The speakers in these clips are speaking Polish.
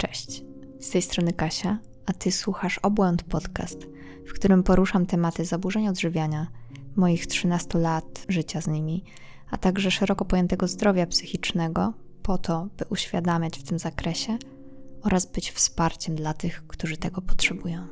Cześć, z tej strony Kasia, a Ty słuchasz Obłęd Podcast, w którym poruszam tematy zaburzeń odżywiania, moich 13 lat życia z nimi, a także szeroko pojętego zdrowia psychicznego, po to, by uświadamiać w tym zakresie oraz być wsparciem dla tych, którzy tego potrzebują.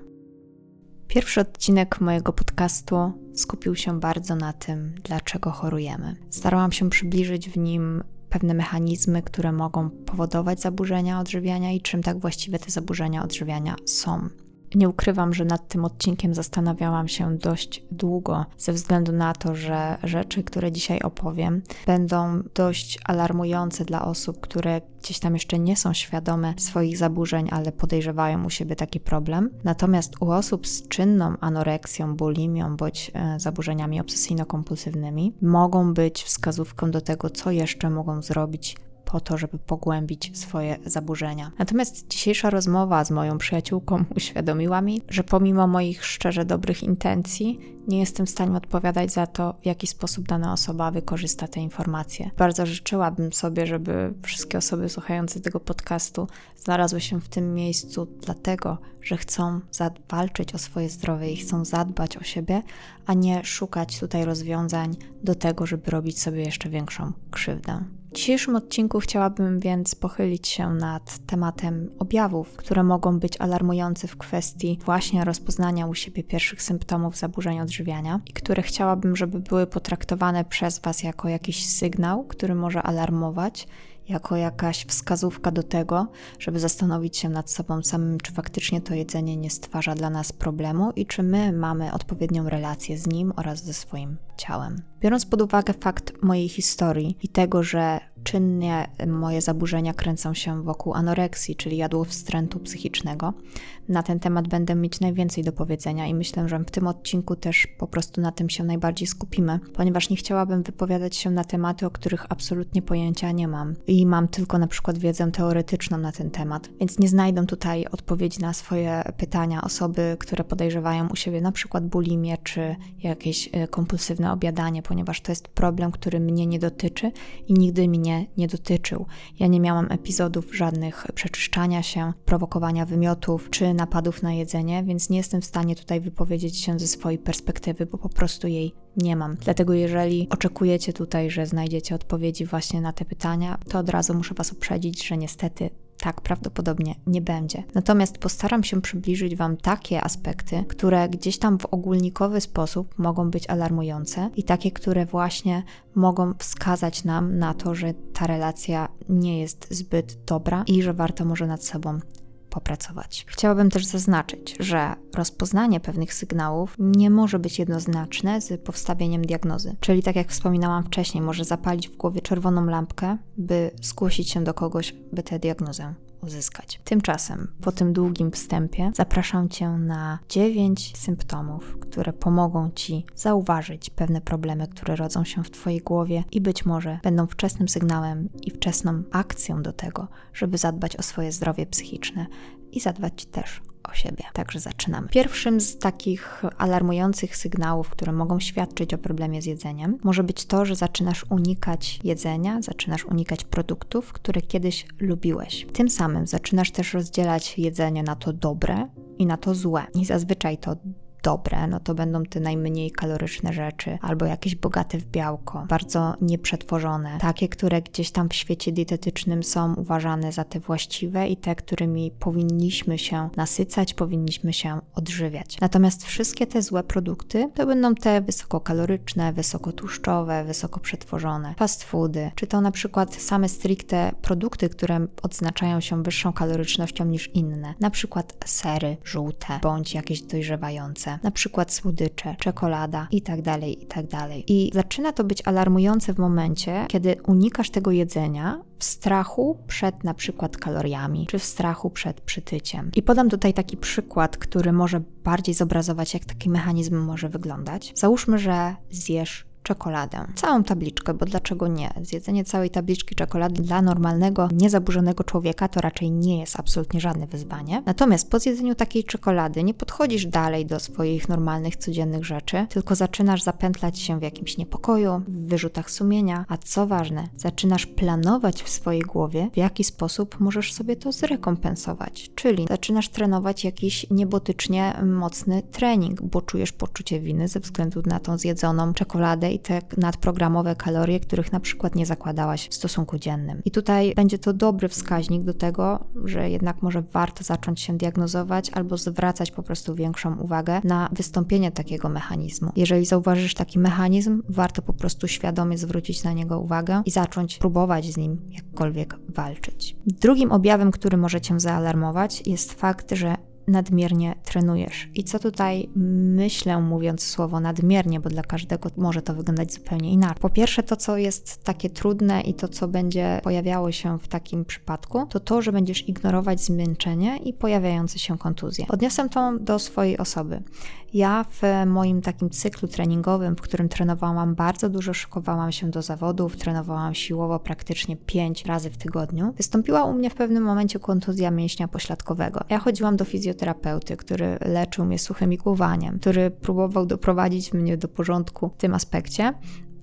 Pierwszy odcinek mojego podcastu skupił się bardzo na tym, dlaczego chorujemy. Starałam się przybliżyć w nim pewne mechanizmy, które mogą powodować zaburzenia odżywiania i czym tak właściwie te zaburzenia odżywiania są. Nie ukrywam, że nad tym odcinkiem zastanawiałam się dość długo, ze względu na to, że rzeczy, które dzisiaj opowiem, będą dość alarmujące dla osób, które gdzieś tam jeszcze nie są świadome swoich zaburzeń, ale podejrzewają u siebie taki problem. Natomiast u osób z czynną anoreksją, bulimią bądź e, zaburzeniami obsesyjno-kompulsywnymi mogą być wskazówką do tego, co jeszcze mogą zrobić po to, żeby pogłębić swoje zaburzenia. Natomiast dzisiejsza rozmowa z moją przyjaciółką uświadomiła mi, że pomimo moich szczerze dobrych intencji, nie jestem w stanie odpowiadać za to, w jaki sposób dana osoba wykorzysta te informacje. Bardzo życzyłabym sobie, żeby wszystkie osoby słuchające tego podcastu znalazły się w tym miejscu, dlatego że chcą walczyć o swoje zdrowie i chcą zadbać o siebie, a nie szukać tutaj rozwiązań do tego, żeby robić sobie jeszcze większą krzywdę. Dzisiejszym odcinku chciałabym więc pochylić się nad tematem objawów, które mogą być alarmujące w kwestii właśnie rozpoznania u siebie pierwszych symptomów zaburzeń odżywiania i które chciałabym, żeby były potraktowane przez Was jako jakiś sygnał, który może alarmować jako jakaś wskazówka do tego, żeby zastanowić się nad sobą samym, czy faktycznie to jedzenie nie stwarza dla nas problemu i czy my mamy odpowiednią relację z nim oraz ze swoim ciałem. Biorąc pod uwagę fakt mojej historii i tego, że czynnie moje zaburzenia kręcą się wokół anoreksji, czyli jadłowstrętu psychicznego. Na ten temat będę mieć najwięcej do powiedzenia i myślę, że w tym odcinku też po prostu na tym się najbardziej skupimy, ponieważ nie chciałabym wypowiadać się na tematy, o których absolutnie pojęcia nie mam i mam tylko na przykład wiedzę teoretyczną na ten temat, więc nie znajdą tutaj odpowiedzi na swoje pytania osoby, które podejrzewają u siebie na przykład bulimię czy jakieś e, kompulsywne obiadanie, ponieważ to jest problem, który mnie nie dotyczy i nigdy mnie nie dotyczył. Ja nie miałam epizodów żadnych przeczyszczania się, prowokowania wymiotów czy napadów na jedzenie, więc nie jestem w stanie tutaj wypowiedzieć się ze swojej perspektywy, bo po prostu jej nie mam. Dlatego jeżeli oczekujecie tutaj, że znajdziecie odpowiedzi właśnie na te pytania, to od razu muszę Was uprzedzić, że niestety tak prawdopodobnie nie będzie. Natomiast postaram się przybliżyć Wam takie aspekty, które gdzieś tam w ogólnikowy sposób mogą być alarmujące i takie, które właśnie mogą wskazać nam na to, że ta relacja nie jest zbyt dobra i że warto może nad sobą Chciałabym też zaznaczyć, że rozpoznanie pewnych sygnałów nie może być jednoznaczne z powstawieniem diagnozy. Czyli, tak jak wspominałam wcześniej, może zapalić w głowie czerwoną lampkę, by zgłosić się do kogoś, by tę diagnozę uzyskać. Tymczasem, po tym długim wstępie, zapraszam Cię na 9 symptomów, które pomogą Ci zauważyć pewne problemy, które rodzą się w Twojej głowie i być może będą wczesnym sygnałem i wczesną akcją do tego, żeby zadbać o swoje zdrowie psychiczne i zadbać też o siebie. Także zaczynamy. Pierwszym z takich alarmujących sygnałów, które mogą świadczyć o problemie z jedzeniem, może być to, że zaczynasz unikać jedzenia, zaczynasz unikać produktów, które kiedyś lubiłeś. Tym samym zaczynasz też rozdzielać jedzenie na to dobre i na to złe. I zazwyczaj to dobre, no to będą te najmniej kaloryczne rzeczy, albo jakieś bogate w białko, bardzo nieprzetworzone, takie, które gdzieś tam w świecie dietetycznym są uważane za te właściwe i te, którymi powinniśmy się nasycać, powinniśmy się odżywiać. Natomiast wszystkie te złe produkty to będą te wysokokaloryczne, wysokotłuszczowe, wysoko przetworzone, fast foody, czy to na przykład same stricte produkty, które odznaczają się wyższą kalorycznością niż inne, na przykład sery żółte bądź jakieś dojrzewające na przykład słodycze, czekolada itd., tak itd. Tak I zaczyna to być alarmujące w momencie, kiedy unikasz tego jedzenia w strachu przed na przykład kaloriami, czy w strachu przed przytyciem. I podam tutaj taki przykład, który może bardziej zobrazować, jak taki mechanizm może wyglądać. Załóżmy, że zjesz czekoladę. Całą tabliczkę, bo dlaczego nie? Zjedzenie całej tabliczki czekolady dla normalnego, niezaburzonego człowieka to raczej nie jest absolutnie żadne wyzwanie. Natomiast po zjedzeniu takiej czekolady nie podchodzisz dalej do swoich normalnych, codziennych rzeczy, tylko zaczynasz zapętlać się w jakimś niepokoju, w wyrzutach sumienia, a co ważne, zaczynasz planować w swojej głowie, w jaki sposób możesz sobie to zrekompensować. Czyli zaczynasz trenować jakiś niebotycznie mocny trening, bo czujesz poczucie winy ze względu na tą zjedzoną czekoladę i te nadprogramowe kalorie, których na przykład nie zakładałaś w stosunku dziennym. I tutaj będzie to dobry wskaźnik do tego, że jednak może warto zacząć się diagnozować albo zwracać po prostu większą uwagę na wystąpienie takiego mechanizmu. Jeżeli zauważysz taki mechanizm, warto po prostu świadomie zwrócić na niego uwagę i zacząć próbować z nim jakkolwiek walczyć. Drugim objawem, który może cię zaalarmować, jest fakt, że nadmiernie trenujesz. I co tutaj myślę, mówiąc słowo nadmiernie, bo dla każdego może to wyglądać zupełnie inaczej. Po pierwsze, to co jest takie trudne i to co będzie pojawiało się w takim przypadku, to to, że będziesz ignorować zmęczenie i pojawiające się kontuzje. Odniosę to do swojej osoby. Ja w moim takim cyklu treningowym, w którym trenowałam bardzo dużo, szykowałam się do zawodów, trenowałam siłowo praktycznie 5 razy w tygodniu, wystąpiła u mnie w pewnym momencie kontuzja mięśnia pośladkowego. Ja chodziłam do fizjoterapeuty, który leczył mnie suchym igłowaniem, który próbował doprowadzić mnie do porządku w tym aspekcie,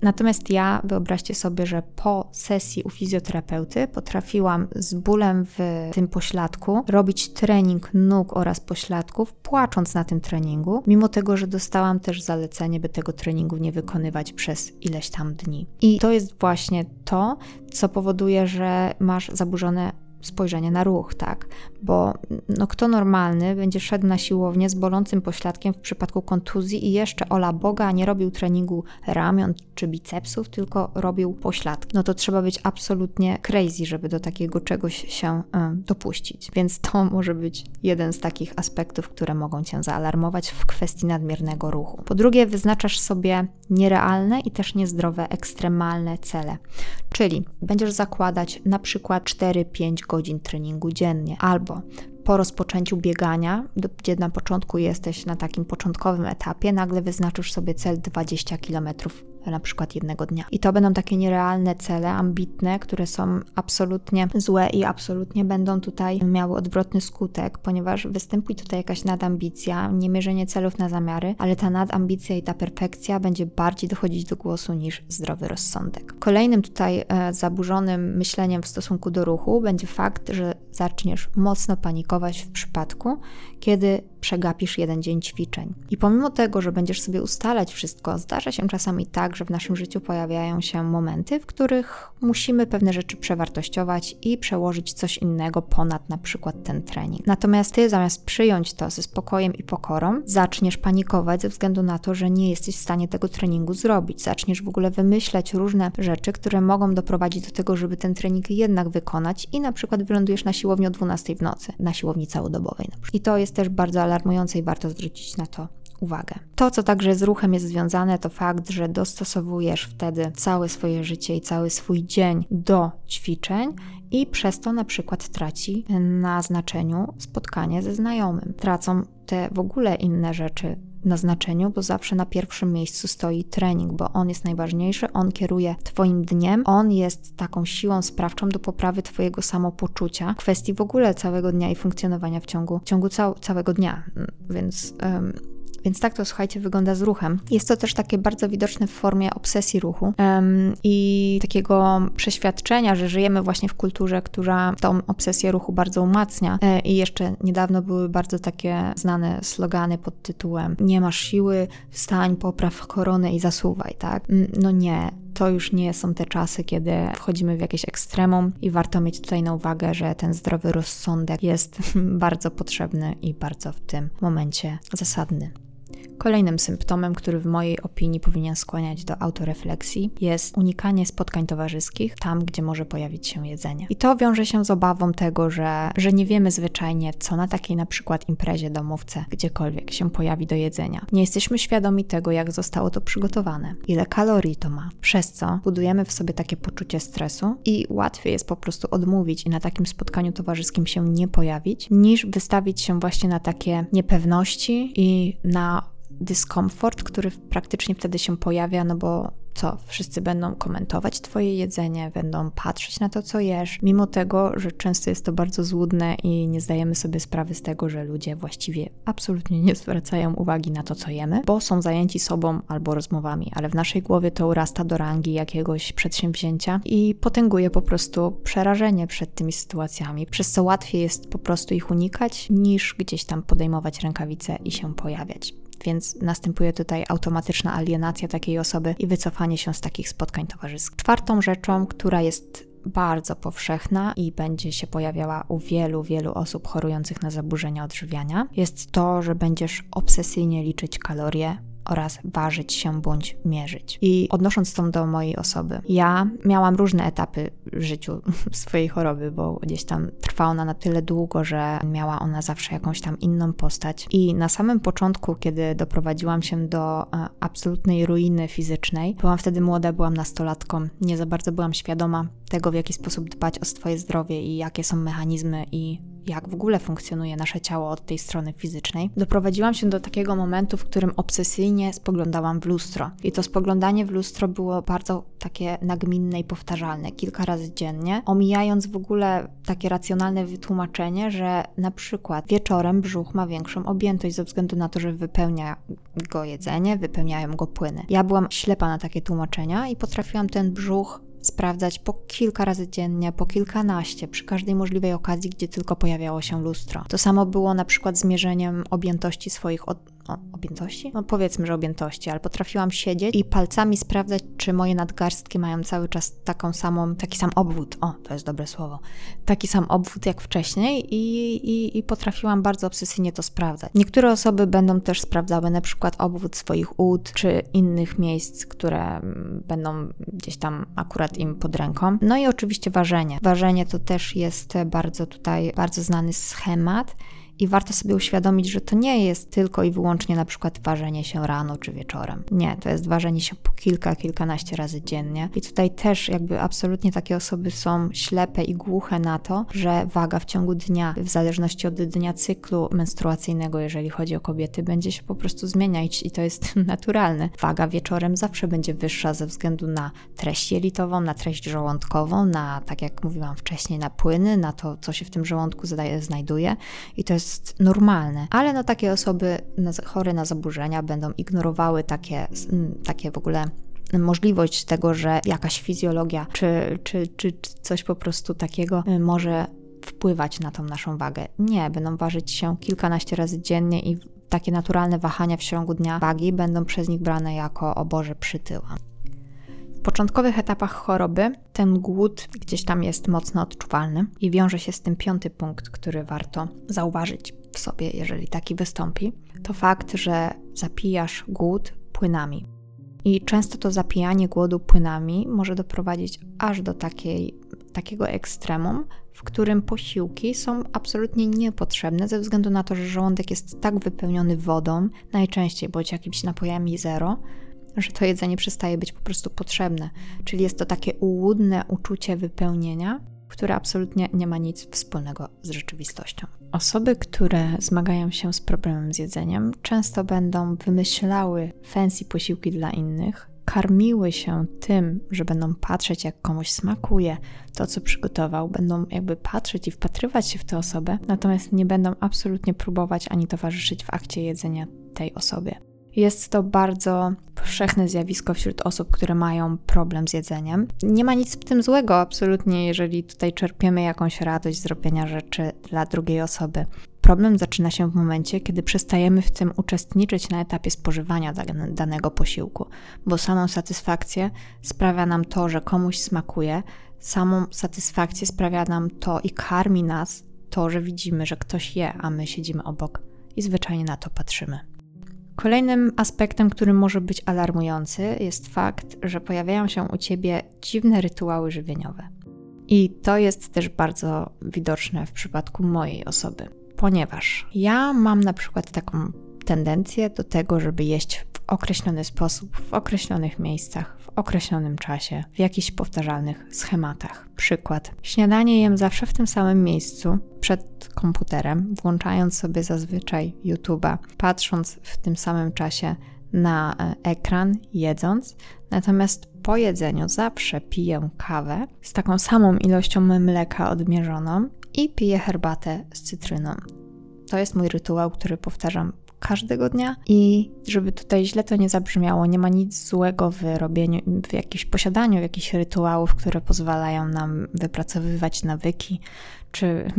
Natomiast ja, wyobraźcie sobie, że po sesji u fizjoterapeuty potrafiłam z bólem w tym pośladku robić trening nóg oraz pośladków, płacząc na tym treningu, mimo tego, że dostałam też zalecenie, by tego treningu nie wykonywać przez ileś tam dni. I to jest właśnie to, co powoduje, że masz zaburzone spojrzenie na ruch, tak? Bo no, kto normalny będzie szedł na siłownię z bolącym pośladkiem w przypadku kontuzji i jeszcze ola Boga nie robił treningu ramion czy bicepsów, tylko robił pośladki. No to trzeba być absolutnie crazy, żeby do takiego czegoś się y, dopuścić. Więc to może być jeden z takich aspektów, które mogą cię zaalarmować w kwestii nadmiernego ruchu. Po drugie, wyznaczasz sobie nierealne i też niezdrowe, ekstremalne cele. Czyli będziesz zakładać na przykład 4-5 godzin treningu dziennie, albo po rozpoczęciu biegania, gdzie na początku jesteś na takim początkowym etapie, nagle wyznaczysz sobie cel 20 km na przykład jednego dnia. I to będą takie nierealne cele, ambitne, które są absolutnie złe i absolutnie będą tutaj miały odwrotny skutek, ponieważ występuje tutaj jakaś nadambicja, nie mierzenie celów na zamiary, ale ta nadambicja i ta perfekcja będzie bardziej dochodzić do głosu niż zdrowy rozsądek. Kolejnym tutaj e, zaburzonym myśleniem w stosunku do ruchu będzie fakt, że zaczniesz mocno panikować w przypadku, kiedy przegapisz jeden dzień ćwiczeń. I pomimo tego, że będziesz sobie ustalać wszystko, zdarza się czasami tak, że w naszym życiu pojawiają się momenty, w których musimy pewne rzeczy przewartościować i przełożyć coś innego ponad na przykład ten trening. Natomiast ty zamiast przyjąć to ze spokojem i pokorą, zaczniesz panikować ze względu na to, że nie jesteś w stanie tego treningu zrobić. Zaczniesz w ogóle wymyślać różne rzeczy, które mogą doprowadzić do tego, żeby ten trening jednak wykonać i na przykład wylądujesz na siłowni o 12 w nocy, na siłowni całodobowej. I to jest też bardzo alarmujące i warto zwrócić na to uwagę. To, co także z ruchem jest związane, to fakt, że dostosowujesz wtedy całe swoje życie i cały swój dzień do ćwiczeń i przez to na przykład traci na znaczeniu spotkanie ze znajomym. Tracą te w ogóle inne rzeczy na znaczeniu, bo zawsze na pierwszym miejscu stoi trening, bo on jest najważniejszy, on kieruje Twoim dniem, on jest taką siłą sprawczą do poprawy Twojego samopoczucia, kwestii w ogóle całego dnia i funkcjonowania w ciągu, w ciągu cał, całego dnia. Więc. Więc tak to słuchajcie, wygląda z ruchem. Jest to też takie bardzo widoczne w formie obsesji ruchu um, i takiego przeświadczenia, że żyjemy właśnie w kulturze, która tą obsesję ruchu bardzo umacnia. E, I jeszcze niedawno były bardzo takie znane slogany pod tytułem Nie masz siły, wstań, popraw koronę i zasuwaj, tak? No nie to już nie są te czasy, kiedy wchodzimy w jakieś ekstremum i warto mieć tutaj na uwagę, że ten zdrowy rozsądek jest bardzo potrzebny i bardzo w tym momencie zasadny. Kolejnym symptomem, który w mojej opinii powinien skłaniać do autorefleksji, jest unikanie spotkań towarzyskich tam, gdzie może pojawić się jedzenie. I to wiąże się z obawą tego, że, że nie wiemy zwyczajnie, co na takiej na przykład imprezie, domówce, gdziekolwiek się pojawi do jedzenia. Nie jesteśmy świadomi tego, jak zostało to przygotowane, ile kalorii to ma, przez co budujemy w sobie takie poczucie stresu i łatwiej jest po prostu odmówić i na takim spotkaniu towarzyskim się nie pojawić, niż wystawić się właśnie na takie niepewności i na dyskomfort, który praktycznie wtedy się pojawia, no bo co? Wszyscy będą komentować Twoje jedzenie, będą patrzeć na to, co jesz, mimo tego, że często jest to bardzo złudne i nie zdajemy sobie sprawy z tego, że ludzie właściwie absolutnie nie zwracają uwagi na to, co jemy, bo są zajęci sobą albo rozmowami, ale w naszej głowie to urasta do rangi jakiegoś przedsięwzięcia i potęguje po prostu przerażenie przed tymi sytuacjami, przez co łatwiej jest po prostu ich unikać, niż gdzieś tam podejmować rękawice i się pojawiać więc następuje tutaj automatyczna alienacja takiej osoby i wycofanie się z takich spotkań towarzyskich. Czwartą rzeczą, która jest bardzo powszechna i będzie się pojawiała u wielu, wielu osób chorujących na zaburzenia odżywiania, jest to, że będziesz obsesyjnie liczyć kalorie, oraz ważyć się bądź mierzyć. I odnosząc to do mojej osoby, ja miałam różne etapy w życiu swojej choroby, bo gdzieś tam trwała ona na tyle długo, że miała ona zawsze jakąś tam inną postać. I na samym początku, kiedy doprowadziłam się do e, absolutnej ruiny fizycznej, byłam wtedy młoda, byłam nastolatką, nie za bardzo byłam świadoma tego, w jaki sposób dbać o swoje zdrowie i jakie są mechanizmy i jak w ogóle funkcjonuje nasze ciało od tej strony fizycznej, doprowadziłam się do takiego momentu, w którym obsesyjnie spoglądałam w lustro. I to spoglądanie w lustro było bardzo takie nagminne i powtarzalne, kilka razy dziennie, omijając w ogóle takie racjonalne wytłumaczenie, że na przykład wieczorem brzuch ma większą objętość ze względu na to, że wypełnia go jedzenie, wypełniają go płyny. Ja byłam ślepa na takie tłumaczenia i potrafiłam ten brzuch sprawdzać po kilka razy dziennie, po kilkanaście, przy każdej możliwej okazji, gdzie tylko pojawiało się lustro. To samo było na przykład z mierzeniem objętości swoich od o, objętości? No powiedzmy, że objętości, ale potrafiłam siedzieć i palcami sprawdzać, czy moje nadgarstki mają cały czas taką samą, taki sam obwód. O, to jest dobre słowo. Taki sam obwód jak wcześniej i, i, i potrafiłam bardzo obsesyjnie to sprawdzać. Niektóre osoby będą też sprawdzały na przykład obwód swoich ud, czy innych miejsc, które mm, będą gdzieś tam akurat im pod ręką. No i oczywiście ważenie. Ważenie to też jest bardzo tutaj, bardzo znany schemat i warto sobie uświadomić, że to nie jest tylko i wyłącznie na przykład ważenie się rano czy wieczorem. Nie, to jest ważenie się po kilka, kilkanaście razy dziennie. I tutaj też jakby absolutnie takie osoby są ślepe i głuche na to, że waga w ciągu dnia, w zależności od dnia cyklu menstruacyjnego, jeżeli chodzi o kobiety, będzie się po prostu zmieniać i to jest naturalne. Waga wieczorem zawsze będzie wyższa ze względu na treść jelitową, na treść żołądkową, na, tak jak mówiłam wcześniej, na płyny, na to, co się w tym żołądku znajduje. I to jest jest normalne. Ale no takie osoby chore na zaburzenia będą ignorowały takie, takie w ogóle możliwość tego, że jakaś fizjologia czy, czy, czy, czy coś po prostu takiego y, może wpływać na tą naszą wagę. Nie, będą ważyć się kilkanaście razy dziennie i takie naturalne wahania w ciągu dnia wagi będą przez nich brane jako o Boże przytyła początkowych etapach choroby ten głód gdzieś tam jest mocno odczuwalny i wiąże się z tym piąty punkt, który warto zauważyć w sobie, jeżeli taki wystąpi. To fakt, że zapijasz głód płynami. I często to zapijanie głodu płynami może doprowadzić aż do takiej, takiego ekstremum, w którym posiłki są absolutnie niepotrzebne ze względu na to, że żołądek jest tak wypełniony wodą, najczęściej bądź jakimiś napojami zero, że to jedzenie przestaje być po prostu potrzebne. Czyli jest to takie ułudne uczucie wypełnienia, które absolutnie nie ma nic wspólnego z rzeczywistością. Osoby, które zmagają się z problemem z jedzeniem, często będą wymyślały fancy posiłki dla innych, karmiły się tym, że będą patrzeć, jak komuś smakuje to, co przygotował, będą jakby patrzeć i wpatrywać się w tę osobę, natomiast nie będą absolutnie próbować ani towarzyszyć w akcie jedzenia tej osobie. Jest to bardzo powszechne zjawisko wśród osób, które mają problem z jedzeniem. Nie ma nic w tym złego, absolutnie, jeżeli tutaj czerpiemy jakąś radość z robienia rzeczy dla drugiej osoby. Problem zaczyna się w momencie, kiedy przestajemy w tym uczestniczyć na etapie spożywania danego posiłku, bo samą satysfakcję sprawia nam to, że komuś smakuje, samą satysfakcję sprawia nam to i karmi nas to, że widzimy, że ktoś je, a my siedzimy obok i zwyczajnie na to patrzymy. Kolejnym aspektem, który może być alarmujący, jest fakt, że pojawiają się u ciebie dziwne rytuały żywieniowe. I to jest też bardzo widoczne w przypadku mojej osoby, ponieważ ja mam na przykład taką tendencję do tego, żeby jeść w określony sposób, w określonych miejscach, w określonym czasie, w jakichś powtarzalnych schematach. Przykład. Śniadanie jem zawsze w tym samym miejscu, przed komputerem, włączając sobie zazwyczaj YouTube'a, patrząc w tym samym czasie na e, ekran jedząc, natomiast po jedzeniu zawsze piję kawę z taką samą ilością mleka odmierzoną i piję herbatę z cytryną. To jest mój rytuał, który powtarzam każdego dnia i żeby tutaj źle to nie zabrzmiało, nie ma nic złego w robieniu, w jakimś posiadaniu jakichś rytuałów, które pozwalają nam wypracowywać nawyki, czy,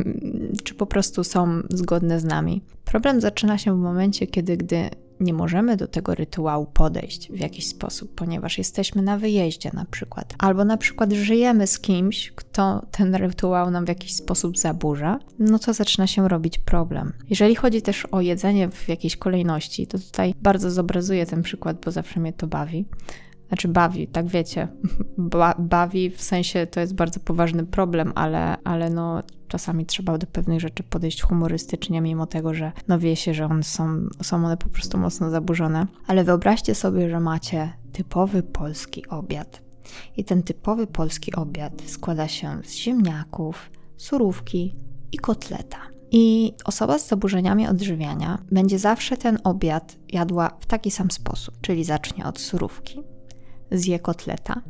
czy po prostu są zgodne z nami. Problem zaczyna się w momencie, kiedy gdy nie możemy do tego rytuału podejść w jakiś sposób, ponieważ jesteśmy na wyjeździe na przykład, albo na przykład żyjemy z kimś, kto ten rytuał nam w jakiś sposób zaburza, no to zaczyna się robić problem. Jeżeli chodzi też o jedzenie w jakiejś kolejności, to tutaj bardzo zobrazuję ten przykład, bo zawsze mnie to bawi. Znaczy bawi, tak wiecie, ba bawi w sensie to jest bardzo poważny problem, ale, ale no czasami trzeba do pewnych rzeczy podejść humorystycznie, mimo tego, że no wie się, że one są, są one po prostu mocno zaburzone. Ale wyobraźcie sobie, że macie typowy polski obiad. I ten typowy polski obiad składa się z ziemniaków, surówki i kotleta. I osoba z zaburzeniami odżywiania będzie zawsze ten obiad jadła w taki sam sposób, czyli zacznie od surówki, zje kotleta,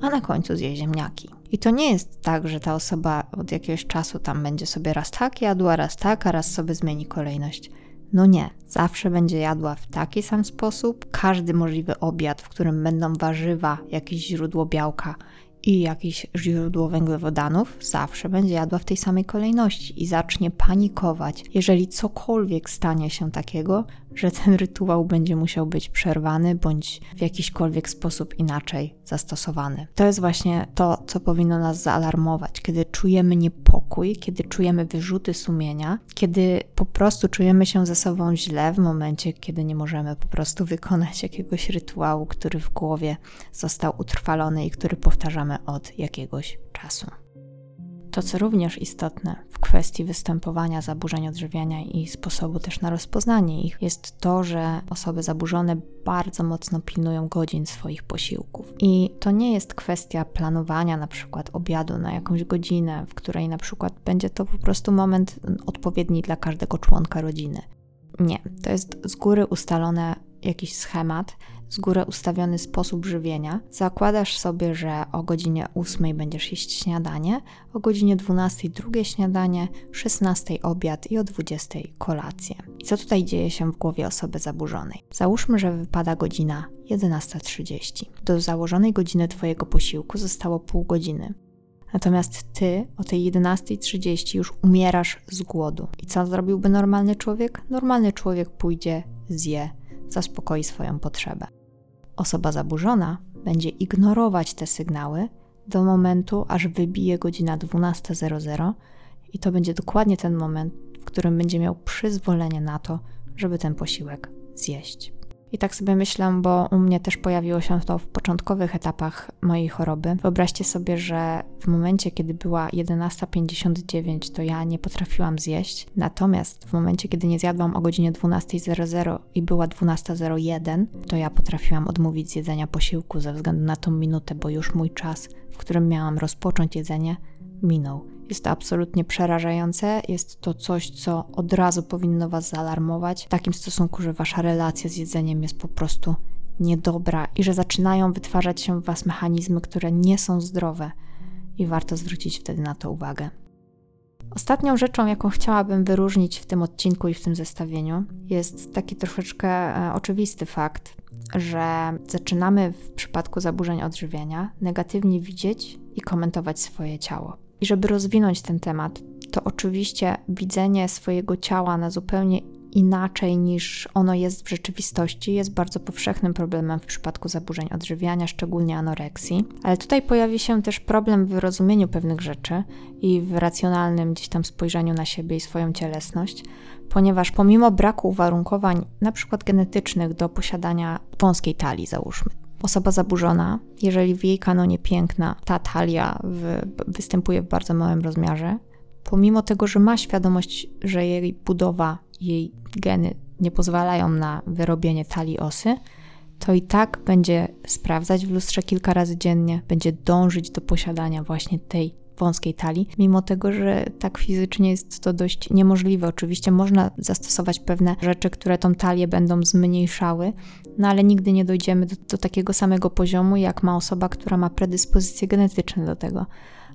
a na końcu zje ziemniaki. I to nie jest tak, że ta osoba od jakiegoś czasu tam będzie sobie raz tak jadła, raz tak, a raz sobie zmieni kolejność. No nie, zawsze będzie jadła w taki sam sposób. Każdy możliwy obiad, w którym będą warzywa, jakieś źródło białka i jakieś źródło węglowodanów, zawsze będzie jadła w tej samej kolejności i zacznie panikować, jeżeli cokolwiek stanie się takiego, że ten rytuał będzie musiał być przerwany bądź w jakiśkolwiek sposób inaczej zastosowany. To jest właśnie to, co powinno nas zaalarmować, kiedy czujemy niepokój, kiedy czujemy wyrzuty sumienia, kiedy po prostu czujemy się ze sobą źle w momencie, kiedy nie możemy po prostu wykonać jakiegoś rytuału, który w głowie został utrwalony i który powtarzamy od jakiegoś czasu. To, co również istotne w kwestii występowania zaburzeń odżywiania i sposobu też na rozpoznanie ich, jest to, że osoby zaburzone bardzo mocno pilnują godzin swoich posiłków. I to nie jest kwestia planowania na przykład obiadu na jakąś godzinę, w której na przykład będzie to po prostu moment odpowiedni dla każdego członka rodziny. Nie, to jest z góry ustalone jakiś schemat, z góry ustawiony sposób żywienia. Zakładasz sobie, że o godzinie 8 będziesz jeść śniadanie, o godzinie 12 drugie śniadanie, 16 obiad i o 20 kolację. I co tutaj dzieje się w głowie osoby zaburzonej? Załóżmy, że wypada godzina 11.30. Do założonej godziny Twojego posiłku zostało pół godziny. Natomiast ty o tej 11.30 już umierasz z głodu. I co zrobiłby normalny człowiek? Normalny człowiek pójdzie, zje, zaspokoi swoją potrzebę. Osoba zaburzona będzie ignorować te sygnały do momentu, aż wybije godzina 12.00 i to będzie dokładnie ten moment, w którym będzie miał przyzwolenie na to, żeby ten posiłek zjeść. I tak sobie myślę, bo u mnie też pojawiło się to w początkowych etapach mojej choroby. Wyobraźcie sobie, że w momencie, kiedy była 11.59, to ja nie potrafiłam zjeść. Natomiast w momencie, kiedy nie zjadłam o godzinie 12.00 i była 12.01, to ja potrafiłam odmówić zjedzenia posiłku ze względu na tą minutę, bo już mój czas, w którym miałam rozpocząć jedzenie, minął. Jest to absolutnie przerażające, jest to coś, co od razu powinno Was zaalarmować w takim stosunku, że Wasza relacja z jedzeniem jest po prostu niedobra i że zaczynają wytwarzać się w Was mechanizmy, które nie są zdrowe i warto zwrócić wtedy na to uwagę. Ostatnią rzeczą, jaką chciałabym wyróżnić w tym odcinku i w tym zestawieniu, jest taki troszeczkę e, oczywisty fakt, że zaczynamy w przypadku zaburzeń odżywiania negatywnie widzieć i komentować swoje ciało. I żeby rozwinąć ten temat, to oczywiście widzenie swojego ciała na zupełnie inaczej niż ono jest w rzeczywistości jest bardzo powszechnym problemem w przypadku zaburzeń odżywiania, szczególnie anoreksji. Ale tutaj pojawi się też problem w rozumieniu pewnych rzeczy i w racjonalnym gdzieś tam spojrzeniu na siebie i swoją cielesność, ponieważ pomimo braku uwarunkowań, na przykład genetycznych, do posiadania wąskiej talii, załóżmy, osoba zaburzona, jeżeli w jej kanonie piękna ta talia w, występuje w bardzo małym rozmiarze, pomimo tego, że ma świadomość, że jej budowa, jej geny nie pozwalają na wyrobienie talii osy, to i tak będzie sprawdzać w lustrze kilka razy dziennie, będzie dążyć do posiadania właśnie tej wąskiej talii, mimo tego, że tak fizycznie jest to dość niemożliwe. Oczywiście można zastosować pewne rzeczy, które tą talię będą zmniejszały, no ale nigdy nie dojdziemy do, do takiego samego poziomu, jak ma osoba, która ma predyspozycje genetyczne do tego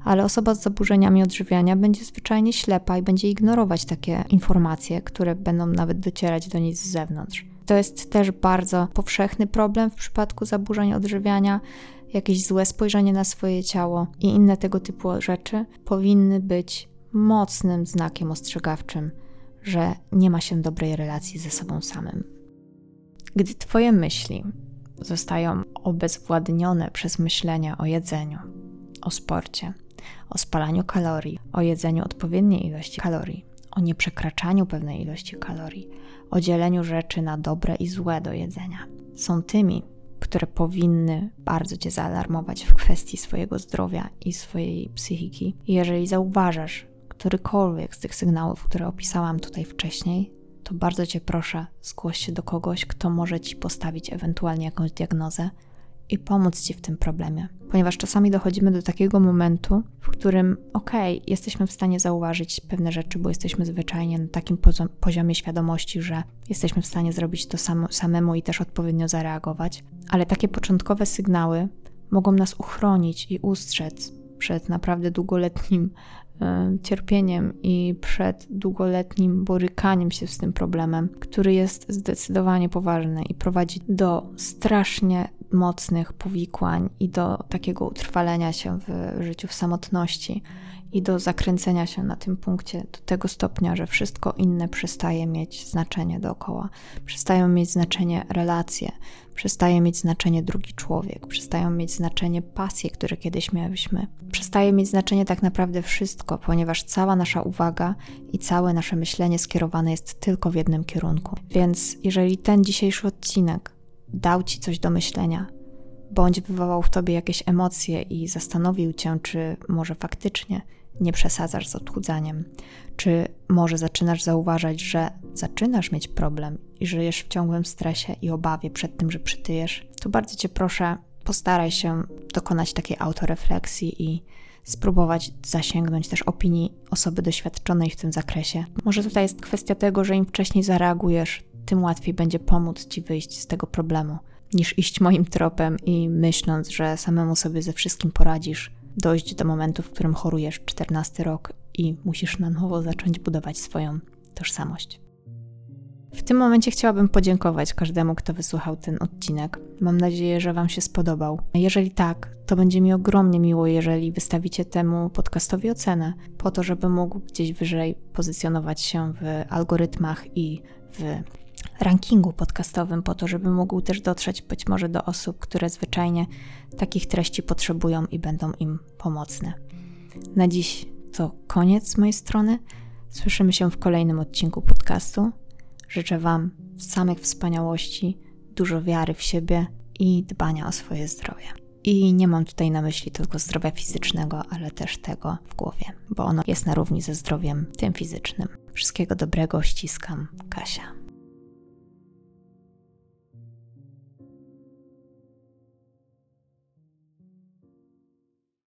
ale osoba z zaburzeniami odżywiania będzie zwyczajnie ślepa i będzie ignorować takie informacje, które będą nawet docierać do niej z zewnątrz. To jest też bardzo powszechny problem w przypadku zaburzeń odżywiania. Jakieś złe spojrzenie na swoje ciało i inne tego typu rzeczy powinny być mocnym znakiem ostrzegawczym, że nie ma się dobrej relacji ze sobą samym. Gdy Twoje myśli zostają obezwładnione przez myślenie o jedzeniu, o sporcie, o spalaniu kalorii, o jedzeniu odpowiedniej ilości kalorii, o nieprzekraczaniu pewnej ilości kalorii, o dzieleniu rzeczy na dobre i złe do jedzenia. Są tymi, które powinny bardzo Cię zaalarmować w kwestii swojego zdrowia i swojej psychiki. Jeżeli zauważasz którykolwiek z tych sygnałów, które opisałam tutaj wcześniej, to bardzo Cię proszę, zgłoś się do kogoś, kto może Ci postawić ewentualnie jakąś diagnozę i pomóc Ci w tym problemie. Ponieważ czasami dochodzimy do takiego momentu, w którym okej, okay, jesteśmy w stanie zauważyć pewne rzeczy, bo jesteśmy zwyczajnie na takim poziomie świadomości, że jesteśmy w stanie zrobić to samemu i też odpowiednio zareagować, ale takie początkowe sygnały mogą nas uchronić i ustrzec przed naprawdę długoletnim e, cierpieniem i przed długoletnim borykaniem się z tym problemem, który jest zdecydowanie poważny i prowadzi do strasznie mocnych powikłań i do takiego utrwalenia się w życiu w samotności i do zakręcenia się na tym punkcie do tego stopnia, że wszystko inne przestaje mieć znaczenie dookoła. Przestają mieć znaczenie relacje, przestaje mieć znaczenie drugi człowiek, przestają mieć znaczenie pasje, które kiedyś mieliśmy. Przestaje mieć znaczenie tak naprawdę wszystko, ponieważ cała nasza uwaga i całe nasze myślenie skierowane jest tylko w jednym kierunku. Więc jeżeli ten dzisiejszy odcinek dał ci coś do myślenia, bądź wywołał w tobie jakieś emocje i zastanowił cię, czy może faktycznie nie przesadzasz z odchudzaniem, czy może zaczynasz zauważać, że zaczynasz mieć problem i żyjesz w ciągłym stresie i obawie przed tym, że przytyjesz, to bardzo cię proszę, postaraj się dokonać takiej autorefleksji i spróbować zasięgnąć też opinii osoby doświadczonej w tym zakresie. Może tutaj jest kwestia tego, że im wcześniej zareagujesz, tym łatwiej będzie pomóc ci wyjść z tego problemu, niż iść moim tropem i myśląc, że samemu sobie ze wszystkim poradzisz, dojść do momentu, w którym chorujesz 14 rok i musisz na nowo zacząć budować swoją tożsamość. W tym momencie chciałabym podziękować każdemu, kto wysłuchał ten odcinek. Mam nadzieję, że Wam się spodobał. Jeżeli tak, to będzie mi ogromnie miło, jeżeli wystawicie temu podcastowi ocenę, po to, żeby mógł gdzieś wyżej pozycjonować się w algorytmach i w rankingu podcastowym, po to, żeby mógł też dotrzeć być może do osób, które zwyczajnie takich treści potrzebują i będą im pomocne. Na dziś to koniec z mojej strony. Słyszymy się w kolejnym odcinku podcastu. Życzę Wam samych wspaniałości, dużo wiary w siebie i dbania o swoje zdrowie. I nie mam tutaj na myśli tylko zdrowia fizycznego, ale też tego w głowie, bo ono jest na równi ze zdrowiem tym fizycznym. Wszystkiego dobrego ściskam, Kasia.